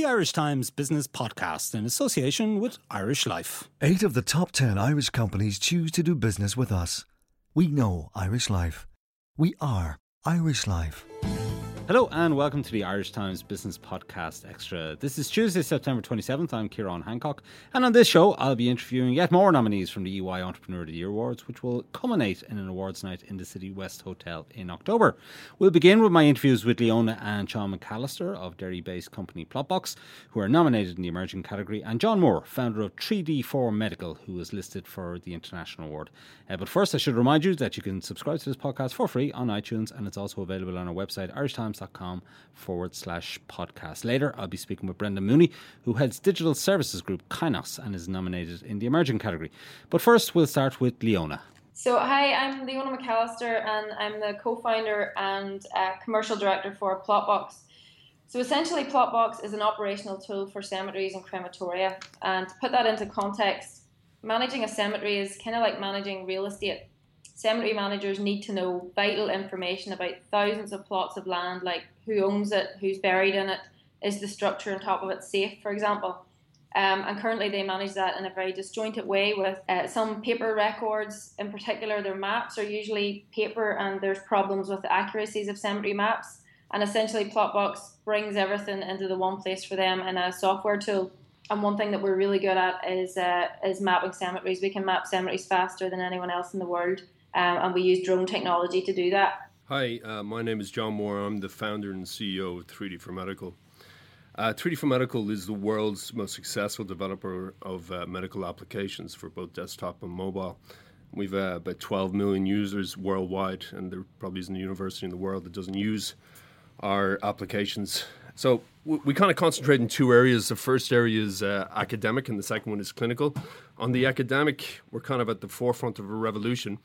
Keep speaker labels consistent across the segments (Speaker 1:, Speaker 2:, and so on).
Speaker 1: the Irish Times Business Podcast in association with Irish Life.
Speaker 2: Eight of the top 10 Irish companies choose to do business with us. We know Irish Life. We are Irish Life.
Speaker 1: Hello and welcome to the Irish Times Business Podcast Extra. This is Tuesday, September 27th. I'm Kieran Hancock, and on this show, I'll be interviewing yet more nominees from the EY Entrepreneur of the Year Awards, which will culminate in an awards night in the City West Hotel in October. We'll begin with my interviews with Leona and Sean McAllister of Derry based company Plotbox, who are nominated in the emerging category, and John Moore, founder of 3D4 Medical, who is listed for the International Award. Uh, but first, I should remind you that you can subscribe to this podcast for free on iTunes, and it's also available on our website, Irish Times com forward slash podcast. Later, I'll be speaking with Brendan Mooney, who heads digital services group Kainos and is nominated in the emerging category. But first, we'll start with Leona.
Speaker 3: So, hi, I'm Leona McAllister, and I'm the co founder and uh, commercial director for Plotbox. So, essentially, Plotbox is an operational tool for cemeteries and crematoria. And to put that into context, managing a cemetery is kind of like managing real estate cemetery managers need to know vital information about thousands of plots of land, like who owns it, who's buried in it, is the structure on top of it safe, for example. Um, and currently, they manage that in a very disjointed way with uh, some paper records. In particular, their maps are usually paper, and there's problems with the accuracies of cemetery maps. And essentially, Plotbox brings everything into the one place for them in a software tool. And one thing that we're really good at is uh, is mapping cemeteries. We can map cemeteries faster than anyone else in the world um, and we use drone technology to do that.
Speaker 4: Hi, uh, my name is John Moore. I'm the founder and CEO of 3D4 Medical. Uh, 3D4 Medical is the world's most successful developer of uh, medical applications for both desktop and mobile. We've uh, about 12 million users worldwide, and there probably isn't a university in the world that doesn't use our applications. So we, we kind of concentrate in two areas. The first area is uh, academic, and the second one is clinical. On the academic, we're kind of at the forefront of a revolution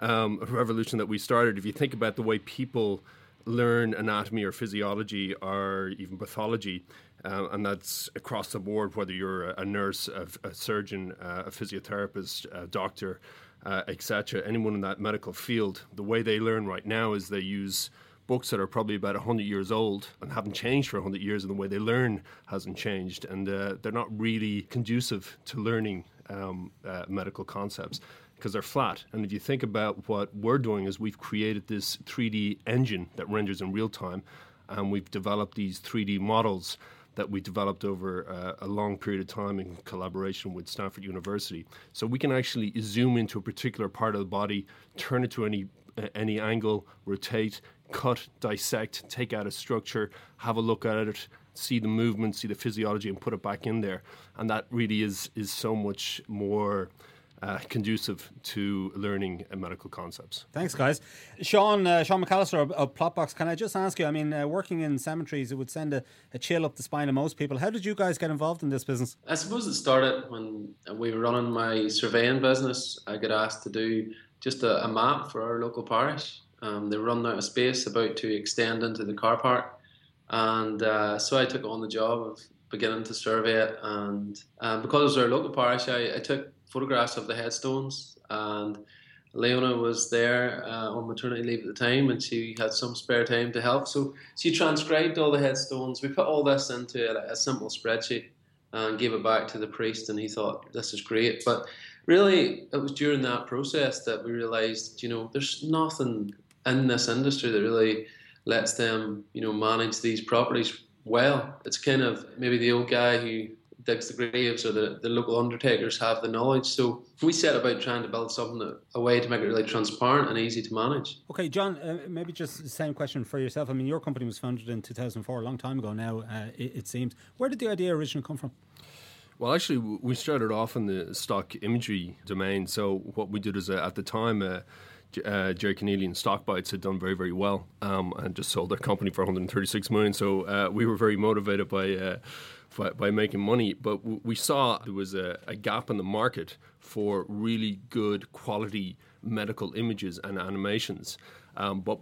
Speaker 4: um, a revolution that we started. If you think about the way people learn anatomy or physiology or even pathology, uh, and that's across the board, whether you're a, nurse, a, a surgeon, uh, a physiotherapist, a doctor, uh, etc., anyone in that medical field, the way they learn right now is they use books that are probably about 100 years old and haven't changed for 100 years, and the way they learn hasn't changed. And uh, they're not really conducive to learning um, uh, medical concepts because they're flat. And if you think about what we're doing is we've created this 3D engine that renders in real time, and we've developed these 3D models that we developed over uh, a long period of time in collaboration with Stanford University. So we can actually zoom into a particular part of the body, turn it to any uh, any angle, rotate, cut, dissect, take out a structure, have a look at it, see the movement, see the physiology, and put it back in there. And that really is is so much more uh, conducive to learning uh, medical concepts.
Speaker 1: Thanks, guys. Sean, uh, Sean McAllister of, of, Plotbox, can I just ask you? I mean, uh, working in cemeteries, it would send a, a, chill up the spine of most people. How did you guys get involved in this business?
Speaker 5: I suppose it started when we were running my surveying business. I got asked to do just a, a map for our local parish. Um, they were running out of space, about to extend into the car park. And uh, so I took on the job of beginning to survey it. And um, because it was our local parish, I, I took photographs of the headstones and Leona was there uh, on maternity leave at the time and she had some spare time to help. So she transcribed all the headstones. We put all this into a, a, simple spreadsheet and gave it back to the priest, and he thought, This is great. But really, it was during that process that we realized, you know, there's nothing in this industry that really lets them, you know, manage these properties well. It's kind of maybe the old guy who digs the graves or the, the local undertakers have the knowledge. So we set about trying to build something, that, a way to make it really transparent and easy to manage.
Speaker 1: Okay, John, uh, maybe just the same question for yourself. I mean, your company was founded in 2004, a long time ago now, uh, it, it seems. Where did the idea originally come from?
Speaker 4: Well, actually, we started off in the stock imagery domain. So what we did is, uh, at the time, uh, uh, Jerry Kennelly and Stockbytes had done very, very well um, and just sold their company for 136 million. So uh, we were very motivated by uh, by, by making money. But w- we saw there was a, a gap in the market for really good quality medical images and animations. Um, but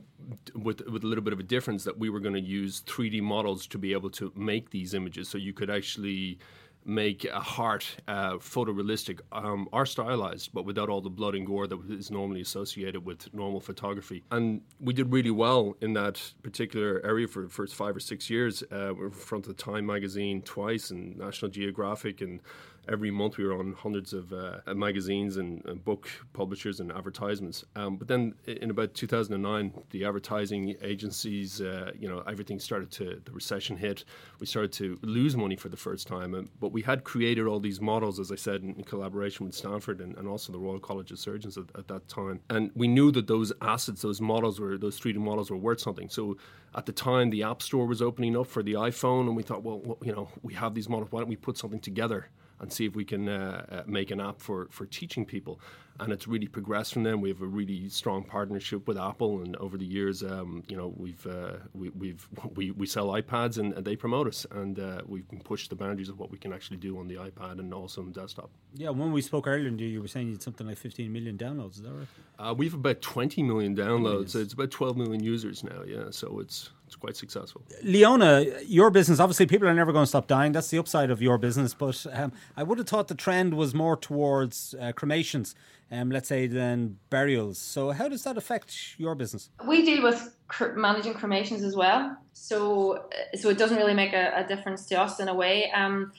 Speaker 4: with, with a little bit of a difference that we were going to use 3D models to be able to make these images. So you could actually make a heart uh, photorealistic um, or stylized, but without all the blood and gore that is normally associated with normal photography. And we did really well in that particular area for the first five or six years. Uh, we were in front of Time magazine twice and National Geographic and every month we were on hundreds of uh, magazines and, and, book publishers and advertisements. Um, but then in about 2009, the advertising agencies, uh, you know, everything started to, the recession hit. We started to lose money for the first time. And, but we had created all these models, as I said, in, in collaboration with Stanford and, and, also the Royal College of Surgeons at, at that time. And we knew that those assets, those models were, those 3D models were worth something. So at the time, the App Store was opening up for the iPhone, and we thought, well, well you know, we have these models. Why don't we put something together? And see if we can uh, uh, make an app for, for teaching people. And it's really progressed from then. We have a really strong partnership with Apple, and over the years, um, you know, we've uh, we, we've we, we sell iPads and, and they promote us, and uh, we've pushed the boundaries of what we can actually do on the iPad and also on the desktop.
Speaker 1: Yeah, when we spoke earlier, you were saying you had something like 15 million downloads. Is that right?
Speaker 4: Uh, we have about 20 million downloads. So it's about 12 million users now. Yeah, so it's it's quite successful.
Speaker 1: Leona, your business, obviously, people are never going to stop dying. That's the upside of your business. But um, I would have thought the trend was more towards uh, cremations, um, let's say, than burials. So, how does that affect your business?
Speaker 3: We deal with cr- managing cremations as well. So, uh, so it doesn't really make a, a difference to us in a way. Um,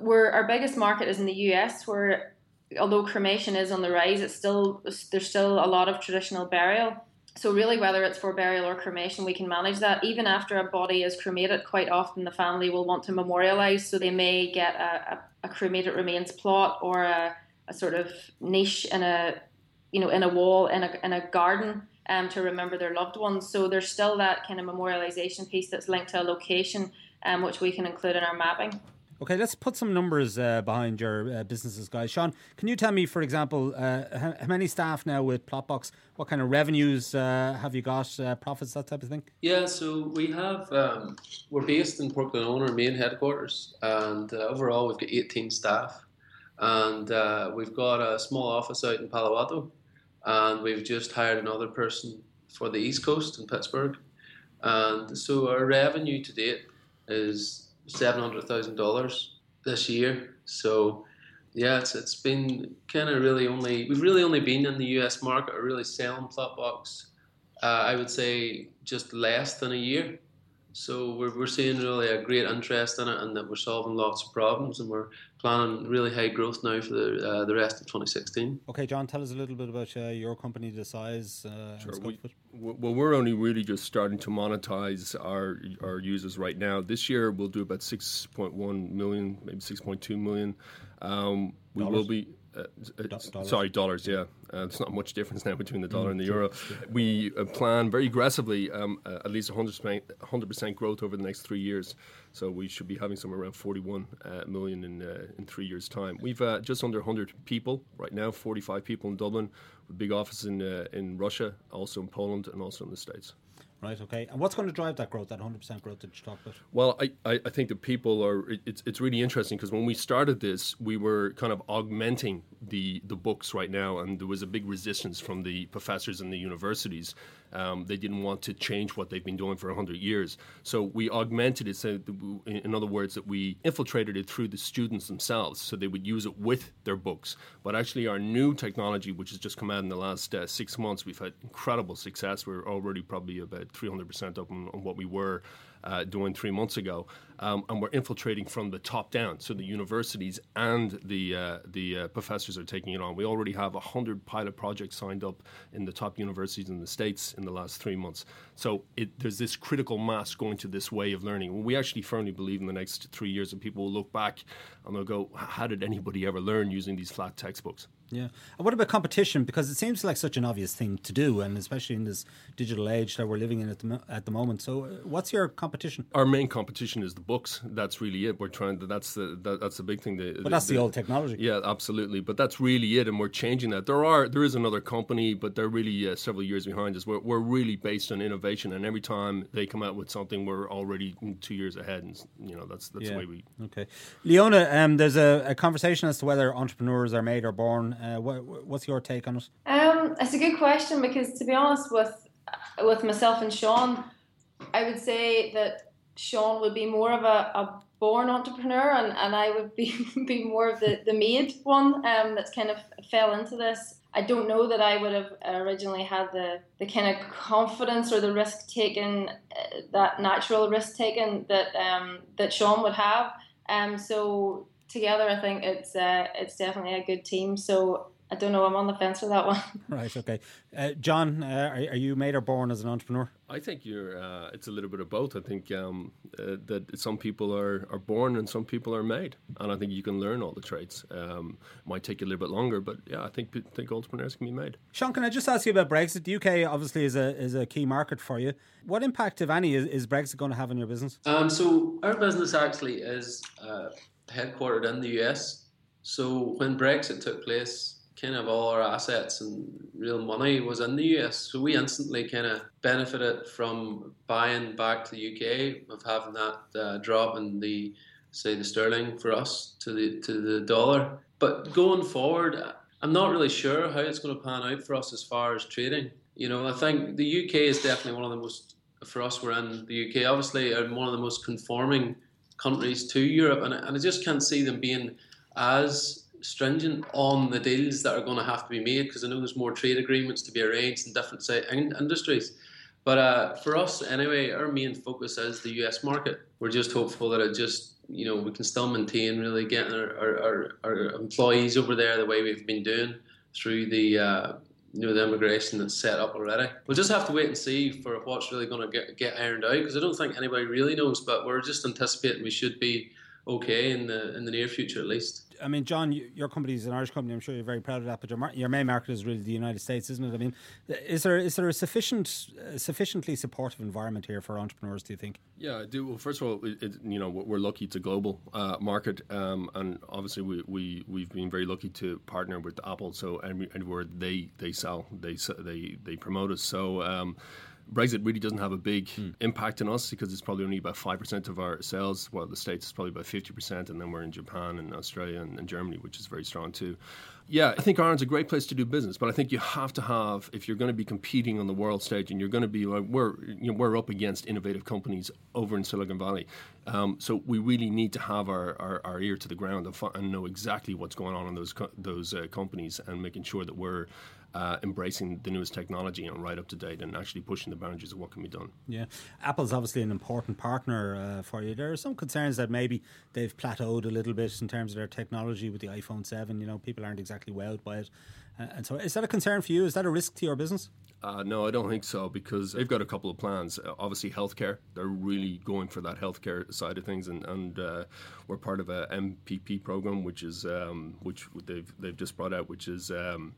Speaker 3: we're, our biggest market is in the US, where although cremation is on the rise, it's still there's still a lot of traditional burial. So really, whether it's for burial or cremation, we can manage that. Even after a body is cremated, quite often the family will want to memorialize, so they may get a, a, a cremated remains plot or a, a, sort of niche in a, you know, in a wall in a in a garden um, to remember their loved ones. So there's still that kind of memorialization piece that's linked to a location, um, which we can include in our mapping.
Speaker 1: Okay, let's put some numbers uh, behind your uh, businesses, guys. Sean, can you tell me, for example, uh, how, how, many staff now with Plotbox? What kind of revenues uh, have you got, uh, profits, that type of thing?
Speaker 5: Yeah, so we have, um, we're based in Portglenone, our main headquarters, and uh, overall we've got 18 staff. And we've got a small office out in Palo Alto, and we've just hired another person for the East Coast in Pittsburgh. And so our revenue to date is seven hundred thousand dollars this year. So yeah, it's it's been kind of really only we've really only been in the U.S. market or really selling Plotbox. Uh, I would say just less than a year. So we're, we're seeing really a great interest in it, and that we're solving lots of problems, and we're planning really high growth now for the uh, the rest of 2016.
Speaker 1: Okay, John, tell us a little bit about uh, your company, the size. Uh, sure. We,
Speaker 4: well, we're only really just starting to monetize our our users right now. This year, we'll do about 6.1 million, maybe 6.2 million. Um, we Dollars? will be uh, dollars. Sorry, dollars. Yeah, uh, there's not much difference now between the dollar mm, and the euro. We uh, plan very aggressively, um, uh, at least 100 percent growth over the next three years. So we should be having somewhere around 41 uh, million in uh, in three years' time. We've just under 100 people right now, 45 people in Dublin, with big office in in Russia, also in Poland, and also in the States.
Speaker 1: Right. Okay. And what's going to drive that growth, that 100% growth that you talked about?
Speaker 4: Well, I, I, I think that people are. It's it's really interesting because when we started this, we were kind of augmenting the the books right now, and there was a big resistance from the professors and the universities. Um, they didn't want to change what they've been doing for 100 years. So we augmented it. So, in other words, that we infiltrated it through the students themselves, so they would use it with their books. But actually, our new technology, which has just come out in the last uh, six months, we've had incredible success. We're already probably about 300% up on, on what we were uh, doing three months ago, um, and we're infiltrating from the top down. So the universities and the uh, the uh, professors are taking it on. We already have hundred pilot projects signed up in the top universities in the states in the last three months. So it, there's this critical mass going to this way of learning. We actually firmly believe in the next three years that people will look back and they'll go, "How did anybody ever learn using these flat textbooks?"
Speaker 1: Yeah. And what about competition? Because it seems like such an obvious thing to do, and especially in this digital age that we're living in at the, at the moment. So, uh, what's your competition?
Speaker 4: Our main competition is the books. That's really it. We're trying to. That's the that, that's the big thing. The,
Speaker 1: but that's the, the, old technology.
Speaker 4: Yeah, absolutely. But that's really it, and we're changing that. There are there is another company, but they're really uh, several years behind us. We're we're really based on innovation, and every time they come out with something, we're already two years ahead. And you know that's that's yeah. the way we.
Speaker 1: Okay, Leona. Um, there's a, a conversation as to whether entrepreneurs are made or born. Uh, what, what's your take on it?
Speaker 3: Um, it's a good question because to be honest with with myself and Sean, I would say that Sean would be more of a, a born entrepreneur, and, and I would be be more of the the made one um, that's kind of fell into this. I don't know that I would have originally had the, the kind of confidence or the risk taking, uh, that natural risk taking that um, that Sean would have. Um, so together, I think it's uh, it's definitely a good team. So I don't know. I'm on the fence with that one.
Speaker 1: Right. Okay. Uh, John, uh, are, are, you made or born as an entrepreneur?
Speaker 4: I think you're. Uh, it's a little bit of both. I think um, uh, that some people are, are born and some people are made, and I think you can learn all the traits. Um, might take you a little bit longer, but yeah, I think think entrepreneurs can be made.
Speaker 1: Sean, can I just ask you about Brexit? The UK obviously is a is a key market for you. What impact, if any, is, is Brexit going to have on your business?
Speaker 5: Um, so our business actually is uh, headquartered in the US. So when Brexit took place kind of all our assets and real money was in the US. So we instantly kind of benefited from buying back to the UK of having that uh, drop in the say the sterling for us to the to the dollar. But going forward, I'm not really sure how it's going to pan out for us as far as trading. You know, I think the UK is definitely one of the most for us. We're in the UK, obviously, one of the most conforming countries to Europe, and, and I just can't see them being as stringent on the deals that are going to have to be made because I know there's more trade agreements to be arranged in different industries. But uh, for us, anyway, our main focus is the US market. We're just hopeful that it just, you know, we can still maintain really getting our, our, our, our employees over there the way we've been doing through the, uh, you know, the immigration that's set up already. We'll just have to wait and see for what's really going to get, get ironed out because I don't think anybody really knows, but we're just anticipating we should be okay in the in the near future at least.
Speaker 1: I mean, John, your company is an Irish company. I'm sure you're very proud of that. But your, mar- your main market is really the United States, isn't it? I mean, is there is there a sufficient uh, sufficiently supportive environment here for entrepreneurs? Do you think?
Speaker 4: Yeah, I do. Well, first of all, it, it, you know, we're lucky it's a global uh, market, um, and obviously we, we we've been very lucky to partner with Apple. So anywhere they they sell, they they they promote us. So. Um, Brexit really doesn't have a big mm. impact on us because it's probably only about 5% of our sales, while the States is probably about 50%, and then we're in Japan and Australia and, and, Germany, which is very strong too. Yeah, I think Ireland's a great place to do business, but I think you have to have, if you're going to be competing on the world stage and you're going to be, like, we're, you know, we're up against innovative companies over in Silicon Valley. Um, so we really need to have our, our, our ear to the ground and, and, know exactly what's going on in those, co- those uh, companies and making sure that we're uh, embracing the newest technology and right up to date and actually pushing the boundaries of what can be done.
Speaker 1: Yeah, Apple's obviously an important partner uh, for you. There are some concerns that maybe they've plateaued a little bit in terms of their technology with the iPhone 7. You know, people aren't exactly wowed by it. Uh, and so, is that a concern for you? Is that a risk to your business?
Speaker 4: Uh, no, I don't think so because they've got a couple of plans. Uh, obviously, healthcare. They're really going for that healthcare side of things, and, and uh, we're part of a MPP program, which is um, which they've they've just brought out, which is. Um,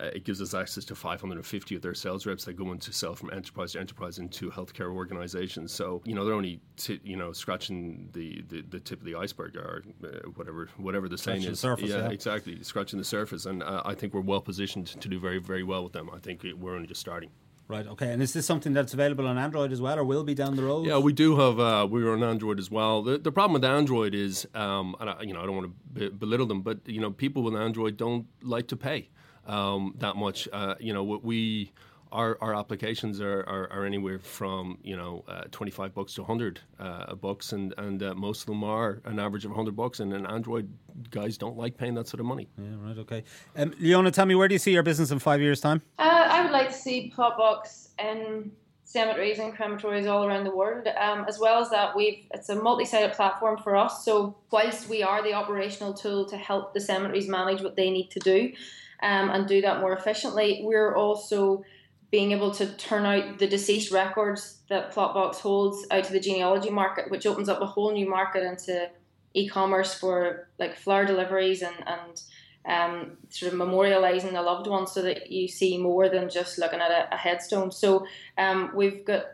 Speaker 4: uh, it gives us access to 550 of their sales reps that go into sell from enterprise to enterprise into healthcare organizations. So you know they're only t- you know scratching the, the, the, tip of the iceberg or uh, whatever whatever the saying is.
Speaker 1: The surface, yeah,
Speaker 4: yeah, exactly, scratching the surface. And uh, I think we're well positioned to do very very well with them. I think we're only just starting.
Speaker 1: Right. Okay. And is this something that's available on Android as well, or will be down the road?
Speaker 4: Yeah, we do have. Uh, we're on Android as well. The, the problem with Android is, um, and I, you know, I don't want to belittle them, but you know, people with Android don't like to pay um, that much. Uh, you know, what we our, our applications are, are, are anywhere from you know uh, 25 bucks to 100 uh, bucks. And and uh, most of them are an average of 100 bucks. And, and android guys don't like paying that sort of money.
Speaker 1: Yeah right. Okay. Um, leona tell me where do you see your business in five years time?
Speaker 3: Uh, i would like to see plotbox in cemeteries and crematories all around the world. Um, as well as that we've it's a multi-sided platform for us. So whilst we are the operational tool to help the cemeteries manage what they need to do um, and do that more efficiently. We're also being able to turn out the deceased records that Plotbox holds out to the genealogy market, which opens up a whole new market into e-commerce for like flower deliveries and and um, sort of memorializing the loved ones so that you see more than just looking at a, a headstone. So um, we've got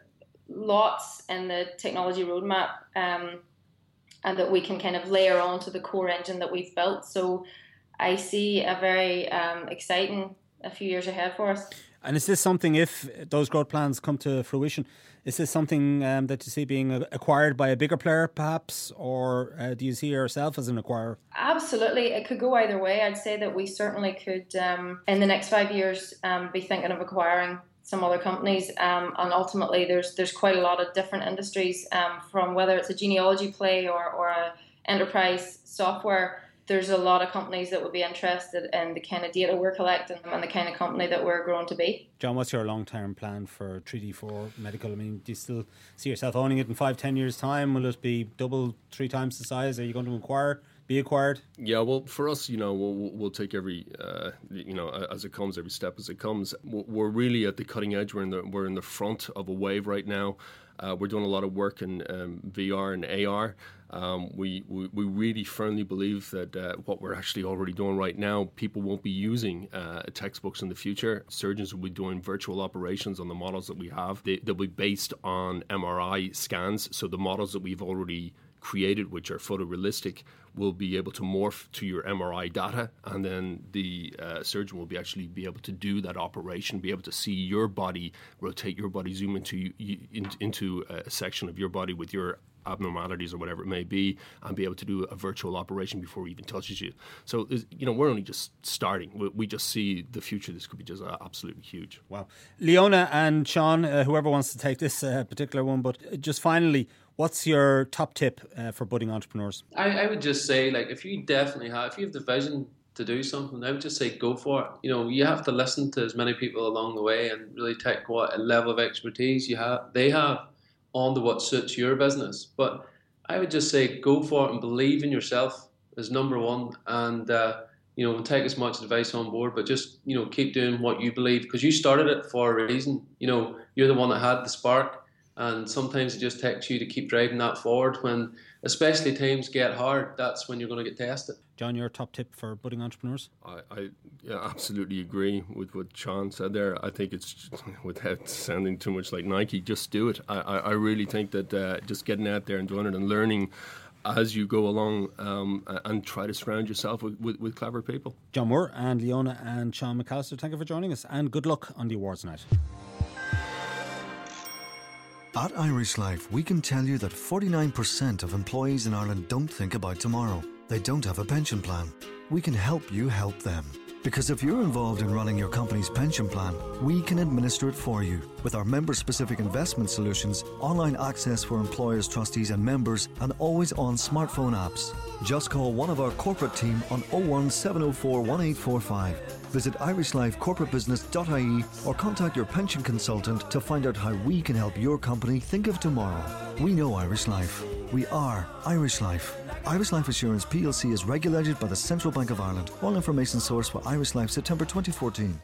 Speaker 3: lots in the technology roadmap um, and that we can kind of layer onto the core engine that we've built. So I see a very um, exciting a few years ahead for us.
Speaker 1: And is this something, if those growth plans come to fruition, is this something um, that you see being acquired by a bigger player, perhaps, or uh, do you see yourself as an acquirer?
Speaker 3: Absolutely, it could go either way. I'd say that we certainly could, um, in the next five years, um, be thinking of acquiring some other companies, um, and ultimately there's there's quite a lot of different industries um, from whether it's a genealogy play or or a enterprise software. There's a lot of companies that would be interested in the kind of data we're collecting and the kind of company that we're growing to be.
Speaker 1: John, what's your long term plan for 3D4 Medical? I mean, do you still see yourself owning it in five, ten years' time? Will it be double, three times the size? Are you going to acquire? be acquired?
Speaker 4: Yeah, well, for us, you know, we'll, we'll take every, uh, you know, as it comes, every step as it comes. We're really at the cutting edge. We're in the we're in the front of a wave right now. Uh, we're doing a lot of work in um, VR and AR. Um, we, we, we really firmly believe that uh, what we're actually already doing right now, people won't be using uh, textbooks in the future. Surgeons will be doing virtual operations on the models that we have. They, they'll be based on MRI scans. So the models that we've already created, which are photorealistic, will be able to morph to your MRI data, and then the uh, surgeon will be actually be able to do that operation, be able to see your body, rotate your body, zoom into in, into a section of your body with your abnormalities or whatever it may be, and be able to do a virtual operation before he even touches you. So you know we're only just starting. We, we just see the future. This could be just uh, absolutely huge.
Speaker 1: Wow, Leona and Sean, uh, whoever wants to take this uh, particular one, but just finally, What's your top tip uh, for budding entrepreneurs?
Speaker 5: I, I would just say, like, if you definitely have, if you have the vision to do something, I would just say go for it. You know, you have to listen to as many people along the way and really take what a level of expertise you have they have on to what suits your business. But I would just say go for it and believe in yourself as number one, and uh, you know, take as much advice on board, but just you know keep doing what you believe because you started it for a reason. You know, you're the one that had the spark and sometimes it just takes you to keep driving that forward when especially times get hard that's when you're going to get tested
Speaker 1: john your top tip for budding entrepreneurs
Speaker 4: i, I yeah, absolutely agree with what sean said there i think it's without sounding too much like nike just do it i, I, I really think that uh, just getting out there and doing it and learning as you go along um, and try to surround yourself with, with, with clever people.
Speaker 1: John Moore and Leona and Sean McAllister, thank you for joining us and good luck on the awards night.
Speaker 2: At Irish Life, we can tell you that 49% of employees in Ireland don't think about tomorrow. They don't have a pension plan. We can help you help them. Because if you're involved in running your company's pension plan, we can administer it for you with our member specific investment solutions, online access for employers, trustees, and members, and always on smartphone apps. Just call one of our corporate team on 01704 1845. Visit irishlifecorporatebusiness.ie or contact your pension consultant to find out how we can help your company think of tomorrow. We know Irish Life. We are Irish Life. Irish Life Assurance plc is regulated by the Central Bank of Ireland. All information sourced for Irish Life September 2014.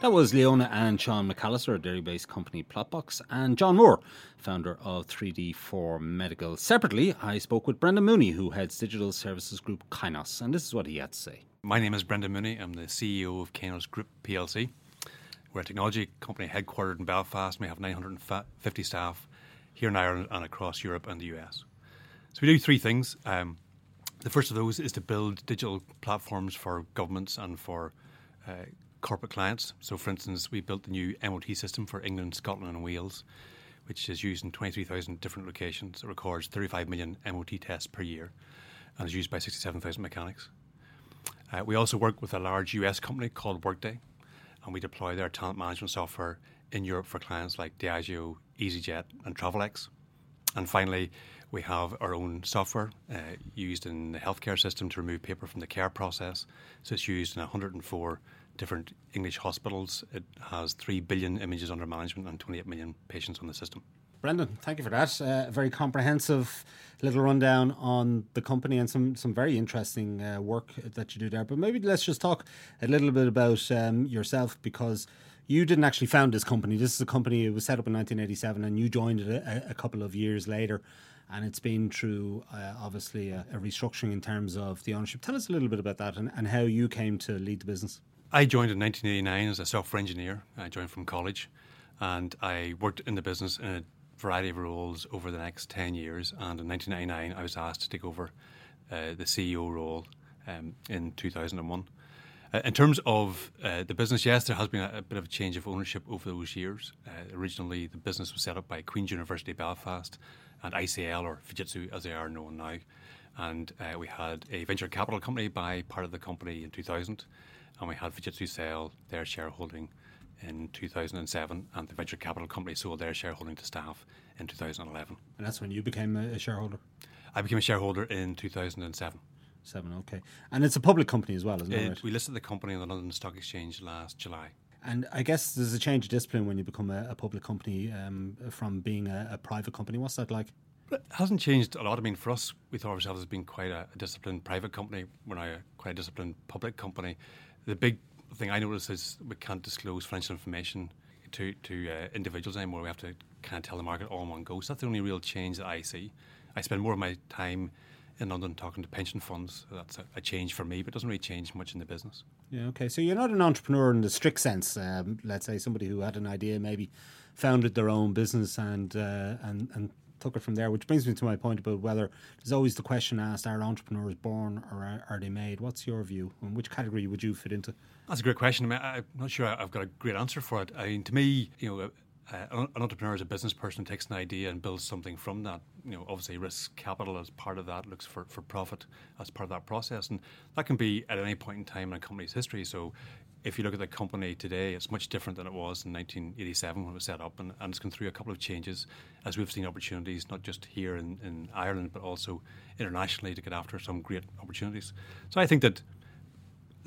Speaker 1: That was Leona and Sean McAllister, a Derry based company Plotbox, and John Moore, founder of 3D4 Medical. Separately, I spoke with Brendan Mooney, who heads digital services group Kainos, and this is what he had to say.
Speaker 6: My name is Brendan Mooney. I'm the CEO of Kainos Group PLC. We're a technology company headquartered in Belfast. We have 950 staff here in Ireland and across Europe and the US. So we do three things. Um, the first of those is to build digital platforms for governments and for uh, corporate clients. So, for instance, we built the new MOT system for England, Scotland, and Wales, which is used in 23,000 different locations. It records 35 million MOT tests per year and is used by 67,000 mechanics. Uh, we also work with a large US company called Workday, and we deploy their talent management software in Europe for clients like Diageo, EasyJet, and Travelex. And finally, we have our own software uh, used in the healthcare system to remove paper from the care process. So it's used in 104 different English hospitals. It has 3 billion images under management and 28 million patients on the system.
Speaker 1: Brendan, thank you for that. Uh, very comprehensive little rundown on the company and some, some very interesting uh, work that you do there. But maybe let's just talk a little bit about um, yourself because you didn't actually found this company. This is a company it was set up in 1987, and you joined it a, a couple of years later. And it's been through uh, obviously a, a, restructuring in terms of the ownership. Tell us a little bit about that and, and how you came to lead the business.
Speaker 6: I joined in 1989 as a software engineer. I joined from college, and I worked in the business in a variety of roles over the next 10 years. And in 1999, I was asked to take over uh, the CEO role um, in 2001. Uh, in terms of uh, the business, yes, there has been a, a, bit of a change of ownership over those years. Uh, originally, the business was set up by Queen's University Belfast and ICL, or Fujitsu as they are known now. And uh, we had a venture capital company buy part of the company in 2000, and we had Fujitsu sell their shareholding in 2007, and the venture capital company sold their shareholding to staff in 2011.
Speaker 1: And that's when you became a, a shareholder?
Speaker 6: I became a shareholder in 2007.
Speaker 1: Seven, okay. And it's a public company as well, isn't it?
Speaker 6: It-
Speaker 1: Right?
Speaker 6: We listed the company on the London Stock Exchange last July.
Speaker 1: And I guess there's a change of discipline when you become a, a public company um, from being a, a private company. What's that like?
Speaker 6: It hasn't changed a lot. I mean, for us, we thought of ourselves as being quite a, a disciplined private company. We're now a quite a disciplined public company. The big thing I notice is we can't disclose financial information to to uh, individuals anymore. We have to kind of tell the market all in one go. So that's the only real change that I see. I spend more of my time in London talking to pension funds. That's a, a change for me, but it doesn't really change much in the business.
Speaker 1: Yeah, okay. So you're not an entrepreneur in the strict sense. Um, let's say somebody who had an idea, maybe founded their own business and uh, and and took it from there. Which brings me to my point about whether there's always the question asked: Are entrepreneurs born or are, are they made? What's your view? And which category would you fit into?
Speaker 6: That's a great question. I mean, I'm not sure I've got a great answer for it. I mean, to me, you know, uh, an entrepreneur is a business person who takes an idea and builds something from that. You know, obviously, risks capital as part of that, looks for, for profit as part of that process, and that can be at any point in time in a company's history. So, if you look at the company today, it's much different than it was in 1987 when it was set up, and, and it's gone through a couple of changes as we've seen opportunities, not just here in, in Ireland, but also internationally to get after some great opportunities. So, I think that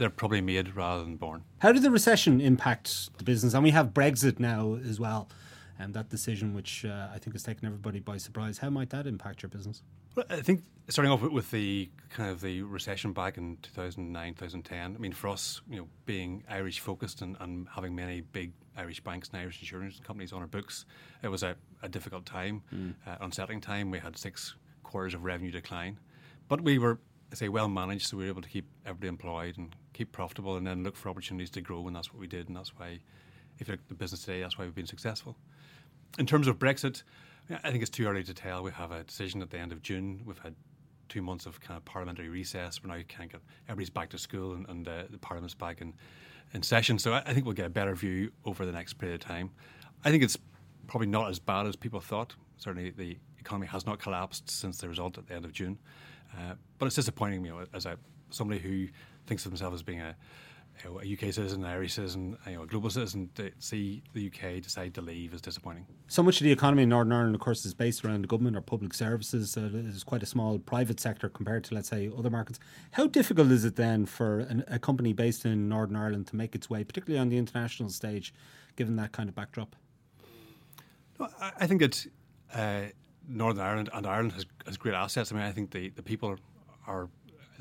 Speaker 6: they're probably made rather than born.
Speaker 1: How did the recession impact the business? And we have Brexit now as well, and that decision, which uh, I think has taken everybody by surprise. How might that impact your business?
Speaker 6: Well, I think starting off with, the kind of the recession back in 2009, 2010. I mean, for us, you know, being Irish focused and, and having many big Irish banks and Irish insurance companies on our books, it was a, a difficult time, uh, unsettling time. We had six quarters of revenue decline, but we were, I say, well managed, so we were able to keep everybody employed and keep profitable, and then look for opportunities to grow, and that's what we did, and that's why, if you look at the business today, that's why we've been successful. In terms of Brexit, I think it's too early to tell. We have a decision at the end of June. We've had two months of kind of parliamentary recess. We're now of get, everybody's back to school and, and uh, the parliament's back in, in session. So I, I think we'll get a better view over the next period of time. I think it's probably not as bad as people thought. Certainly, the economy has not collapsed since the result at the end of June. Uh, but it's disappointing, you know, as a somebody who thinks of themselves as being a you know, a UK citizen, an Irish citizen, you know, a global citizen, to see the UK decide to leave is disappointing.
Speaker 1: So much of the economy in Northern Ireland, of course, is based around the government or public services. Uh, there's quite a small private sector compared to, let's say, other markets. How difficult is it then for an, a company based in Northern Ireland to make its way, particularly on the international stage, given that kind of backdrop?
Speaker 6: No, I, I think that uh, Northern Ireland and Ireland has, has great assets. I mean, I think the, the people are, are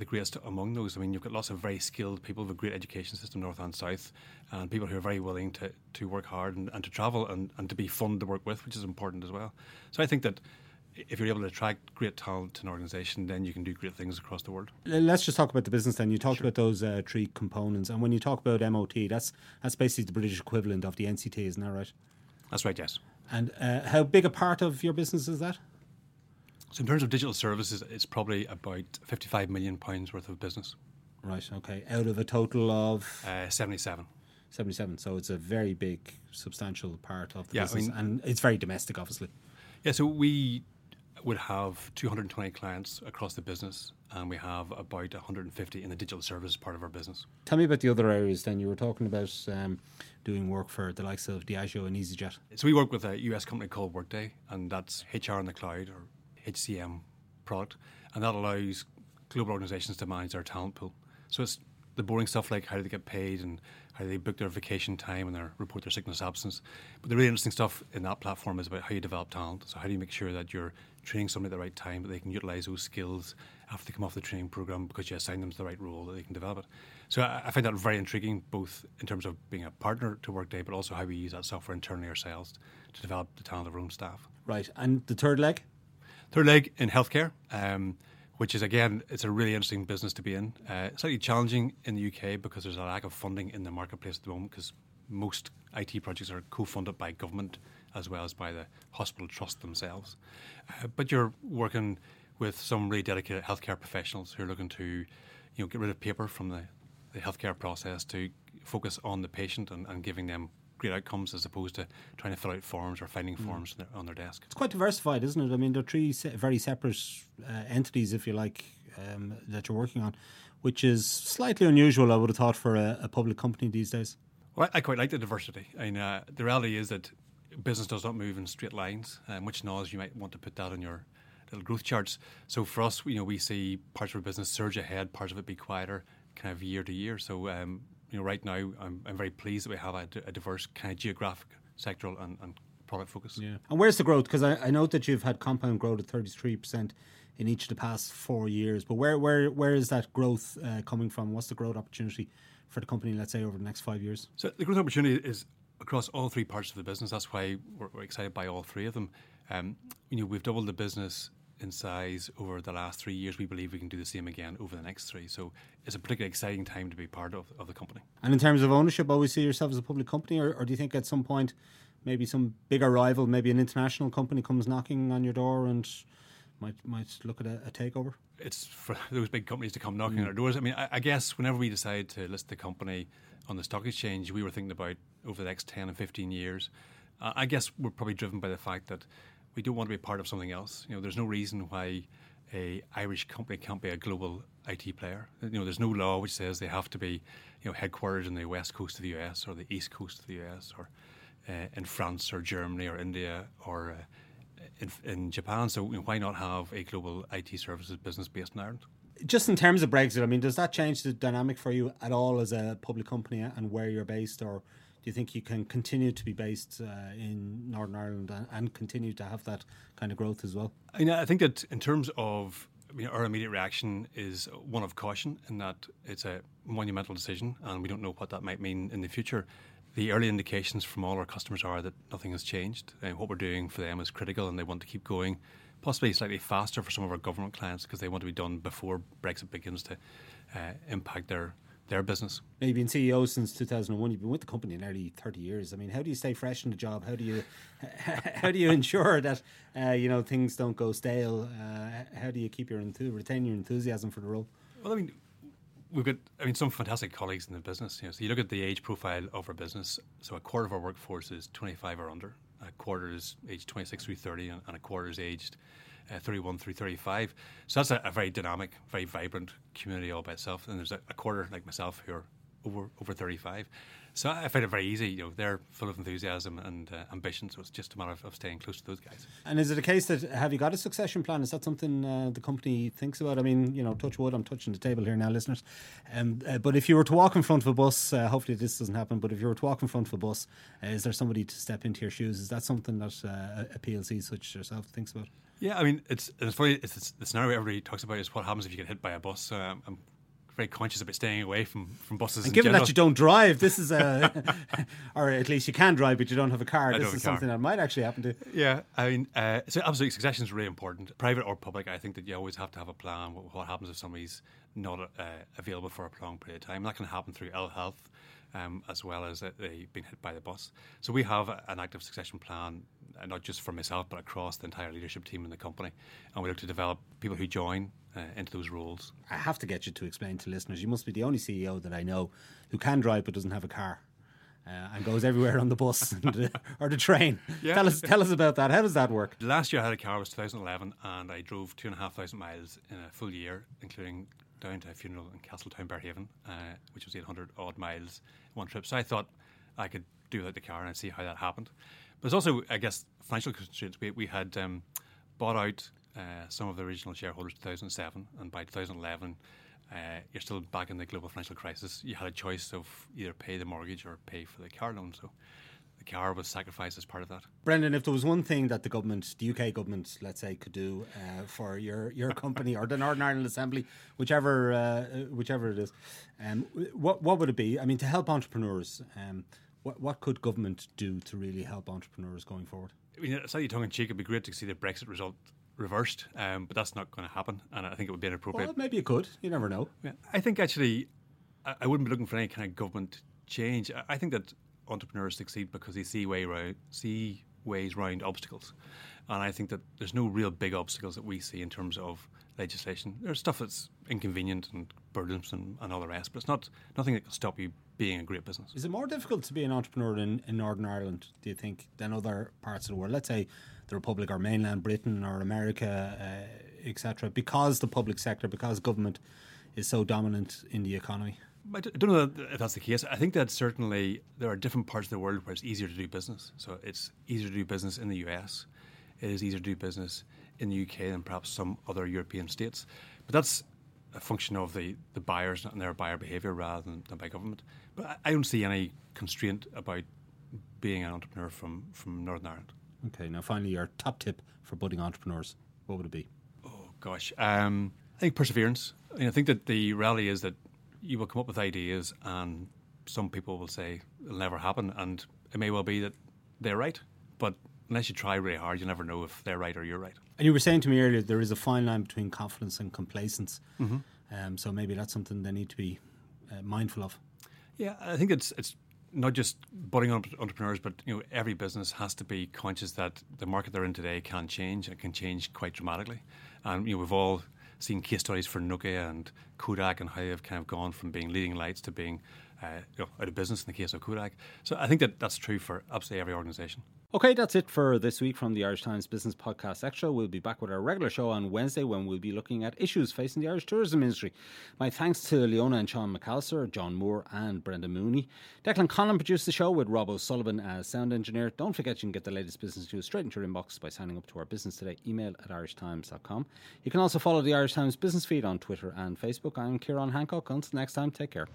Speaker 6: the greatest among those. I mean, you've got lots of very skilled people with a great education system, north and south, and people who are very willing to, to work hard and, and to travel and, and to be fun to work with, which is important as well. So I think that if you're able to attract great talent to an organisation, then you can do great things across the world.
Speaker 1: Let's just talk about the business then. You talked about those uh, three components, and when you talk about MOT, that's that's basically the British equivalent of the NCT, isn't that right?
Speaker 6: That's right, yes.
Speaker 1: And uh, how big a part of your business is that?
Speaker 6: So in terms of digital services, it's probably about 55 million pounds worth of business.
Speaker 1: Right. Okay. Out of a total of
Speaker 6: Uh, 77.
Speaker 1: 77. So it's a very big, substantial part of the
Speaker 6: Yeah, I
Speaker 1: business.
Speaker 6: mean-
Speaker 1: and it's very domestic, obviously.
Speaker 6: Yeah, so we would have 220 clients across the business, and we have about 150 in the digital services part of our business.
Speaker 1: Tell me about the other areas then. You were talking about um, doing work for the likes of Diageo and EasyJet.
Speaker 6: So we work with a US company called Workday, and that's HR in the cloud or HCM product, and that allows global organizations to manage their talent pool. So it's the boring stuff like how do they get paid and how they book their vacation time and their report their sickness absence. But the really interesting stuff in that platform is about how you develop talent. So how do you make sure that you're training somebody at the right time, that they can utilize those skills after they come off the training program because you assign them to the right role that they can develop it. So I, I find that very intriguing, both in terms of being a partner to Workday, but also how we use that software internally ourselves to develop the talent of our own staff.
Speaker 1: Right. And the third leg?
Speaker 6: Third leg in healthcare, um, which is again, it's a really interesting business to be in. Uh, slightly challenging in the UK because there's a lack of funding in the marketplace at the moment because most IT projects are co-funded by government as well as by the hospital trust themselves. Uh, but you're working with some really dedicated healthcare professionals who are looking to, you know, get rid of paper from the, the healthcare process to focus on the patient and, and giving them great outcomes as opposed to trying to fill out forms or finding forms on their, on their desk.
Speaker 1: It's quite diversified, isn't it? I mean, they're three se- very separate uh, entities, if you like, um, that you're working on, which is slightly unusual, I would have thought, for a, a public company these days.
Speaker 6: Well, I quite like the diversity. I mean, uh, the reality is that business does not move in straight lines, um, which knows you might want to put that on your little growth charts. So for us, you know, we see parts of our business surge ahead, parts of it be quieter, kind of year to year. So um, you know, right now, I'm, I'm very pleased that we have a, a diverse kind of geographic, sectoral, and, and product focus.
Speaker 1: Yeah. And where's the growth? Because I, I note that you've had compound growth at 33% in each of the past four years. But where where where is that growth uh, coming from? What's the growth opportunity for the company, let's say, over the next five years?
Speaker 6: So the growth opportunity is across all three parts of the business. That's why we're, we're excited by all three of them. Um, you know, we've doubled the business in size over the last three years. We believe we can do the same again over the next three. So it's a particularly exciting time to be part of, of the company.
Speaker 1: And in terms of ownership, always see yourself as a public company, or, or do you think at some point maybe some bigger rival, maybe an international company comes knocking on your door and might might look at a, a takeover?
Speaker 6: It's for those big companies to come knocking mm. on our doors. I mean, I, I guess whenever we decide to list the company on the stock exchange, we were thinking about over the next 10 and 15 years. Uh, I guess we're probably driven by the fact that we don't want to be part of something else. You know, there's no reason why a Irish company can't be a global IT player. You know, there's no law which says they have to be, you know, headquartered in the west coast of the US or the east coast of the US or uh, in France or Germany or India or uh, in, in, Japan. So you know, why not have a global IT services business based in Ireland?
Speaker 1: Just in terms of Brexit, I mean, does that change the dynamic for you at all as a public company and where you're based, or do you think you can continue to be based uh, in Northern Ireland and, and, continue to have that kind of growth as well?
Speaker 6: I, mean, I think that in terms of I mean, our immediate reaction is one of caution in that it's a monumental decision and we don't know what that might mean in the future. The early indications from all our customers are that nothing has changed. And what we're doing for them is critical and they want to keep going, possibly slightly faster for some of our government clients because they want to be done before Brexit begins to uh, impact their their business.
Speaker 1: Now, you've been CEO since 2001. You've been with the company nearly 30 years. I mean, how do you stay fresh in the job? How do you how do you ensure that uh, you know things don't go stale? Uh, how do you keep your enthu- retain your enthusiasm for the role?
Speaker 6: Well, I mean, we've got I mean some fantastic colleagues in the business. You know, so you look at the age profile of our business. So a quarter of our workforce is 25 or under. A quarter is aged 26 through 30, and, and a quarter is aged uh, 31 through 35. So that's a, a, very dynamic, very vibrant community all by itself. And there's a, a, quarter like myself who are over over 35. So I find it very easy. You know, they're full of enthusiasm and uh, ambition. So it's just a matter of, of, staying close to those guys.
Speaker 1: And is it a case that have you got a succession plan? Is that something uh, the company thinks about? I mean, you know, touch wood. I'm touching the table here now, listeners. Um, uh, but if you were to walk in front of a bus, uh, hopefully this doesn't happen. But if you were to walk in front of a bus, uh, is there somebody to step into your shoes? Is that something that uh, a PLC such as yourself thinks about?
Speaker 6: Yeah, I mean, it's it's funny. It's, it's, the scenario everybody talks about is what happens if you get hit by a bus. Um, I'm very conscious about staying away from, from buses.
Speaker 1: And given general. that you don't drive, this is a, or at least you can drive, but you don't have a car.
Speaker 6: I
Speaker 1: this is something that might actually happen to.
Speaker 6: Yeah, I mean, uh, so absolutely, succession is really important, private or public. I think that you always have to have a plan. What, what happens if somebody's not uh, available for a prolonged period of time? That can happen through ill health. Um, as well as uh, they being hit by the bus. So we have an active succession plan uh, not just for myself, but across the entire leadership team in the company. And we look to develop people who join uh, into those roles.
Speaker 1: I have to get you to explain to listeners. You must be the only CEO that I know who can drive but doesn't have a car. Uh, and goes everywhere on the bus and, uh, or the train. Yeah. Tell us, tell us about that. How does that work?
Speaker 6: Last year I had a car. Was 2011, and I drove two and a half thousand miles in a full year, including down to a funeral in Castletown, Berehaven, uh, which was 800 odd miles one trip. So I thought I could do without the car and i see how that happened. But there's also, I guess, financial constraints. We, we had um, bought out uh, some of the original shareholders in 2007, and by 2011, uh, you're still back in the global financial crisis. You had a choice of either pay the mortgage or pay for the car loan. So the car was sacrificed as part of that.
Speaker 1: Brendan, if there was one thing that the government, the UK government, let's say, could do uh, for your, your company or the Northern Ireland Assembly, whichever uh, whichever it is, um, what what would it be? I mean, to help entrepreneurs. Um, what, what could government do to really help entrepreneurs going forward?
Speaker 6: I mean, slightly tongue in cheek, it'd be great to see the Brexit result reversed, um, but that's not going to happen, and I think it would be inappropriate.
Speaker 1: Well, maybe it could. You never know.
Speaker 6: Yeah, I think actually, I, I wouldn't be looking for any kind of government change. I, I think that entrepreneurs succeed because they see way round, see ways around obstacles, and I think that there's no real big obstacles that we see in terms of legislation. There's stuff that's inconvenient and burdensome and all the rest, but it's not nothing that can stop you being a great business.
Speaker 1: Is it more difficult to be an entrepreneur in, in Northern Ireland, do you think, than other parts of the world? Let's say the Republic or mainland Britain or America. Uh, etc., because the public sector, because government is so dominant in the economy?
Speaker 6: I don't know if that's the case. I think that certainly there are different parts of the world where it's easier to do business. So it's easier to do business in the US. It is easier to do business in the UK than perhaps some other European states. But that's a function of the, the buyers and their buyer behaviour rather than, than by government. But I, I don't see any constraint about being an entrepreneur from, from Northern Ireland.
Speaker 1: Okay, now finally, your top tip for budding entrepreneurs, what would it be?
Speaker 6: Oh, gosh. Um, I think perseverance. I, mean, I think that the reality is that you will come up with ideas, and some people will say it'll never happen, and it may well be that they're right. But unless you try really hard, you never know if they're right or you're right.
Speaker 1: And you were saying to me earlier there is a fine line between confidence and complacence. Mm-hmm. Um, so maybe that's something they need to be uh, mindful of.
Speaker 6: Yeah, I think it's it's not just budding entrepreneurs, but you know every business has to be conscious that the market they're in today can change. It can change quite dramatically, and you know we've all seen case studies for Nokia and Kodak and how they've kind of gone from being leading lights to being uh, you know, out of business in the case of Kodak. So I think that that's true for absolutely every organisation.
Speaker 1: Okay, that's it for this week from the Irish Times Business Podcast Extra. We'll be back with our regular show on Wednesday when we'll be looking at issues facing the Irish tourism industry. My thanks to Leona and Sean McAllister, John Moore, and Brenda Mooney. Declan Conlon produced the show with Rob O'Sullivan as sound engineer. Don't forget you can get the latest business news straight into your inbox by signing up to our Business Today email at irishtimes.com. You can also follow the Irish Times business feed on Twitter and Facebook. I'm Ciarán Hancock. Until next time, take care.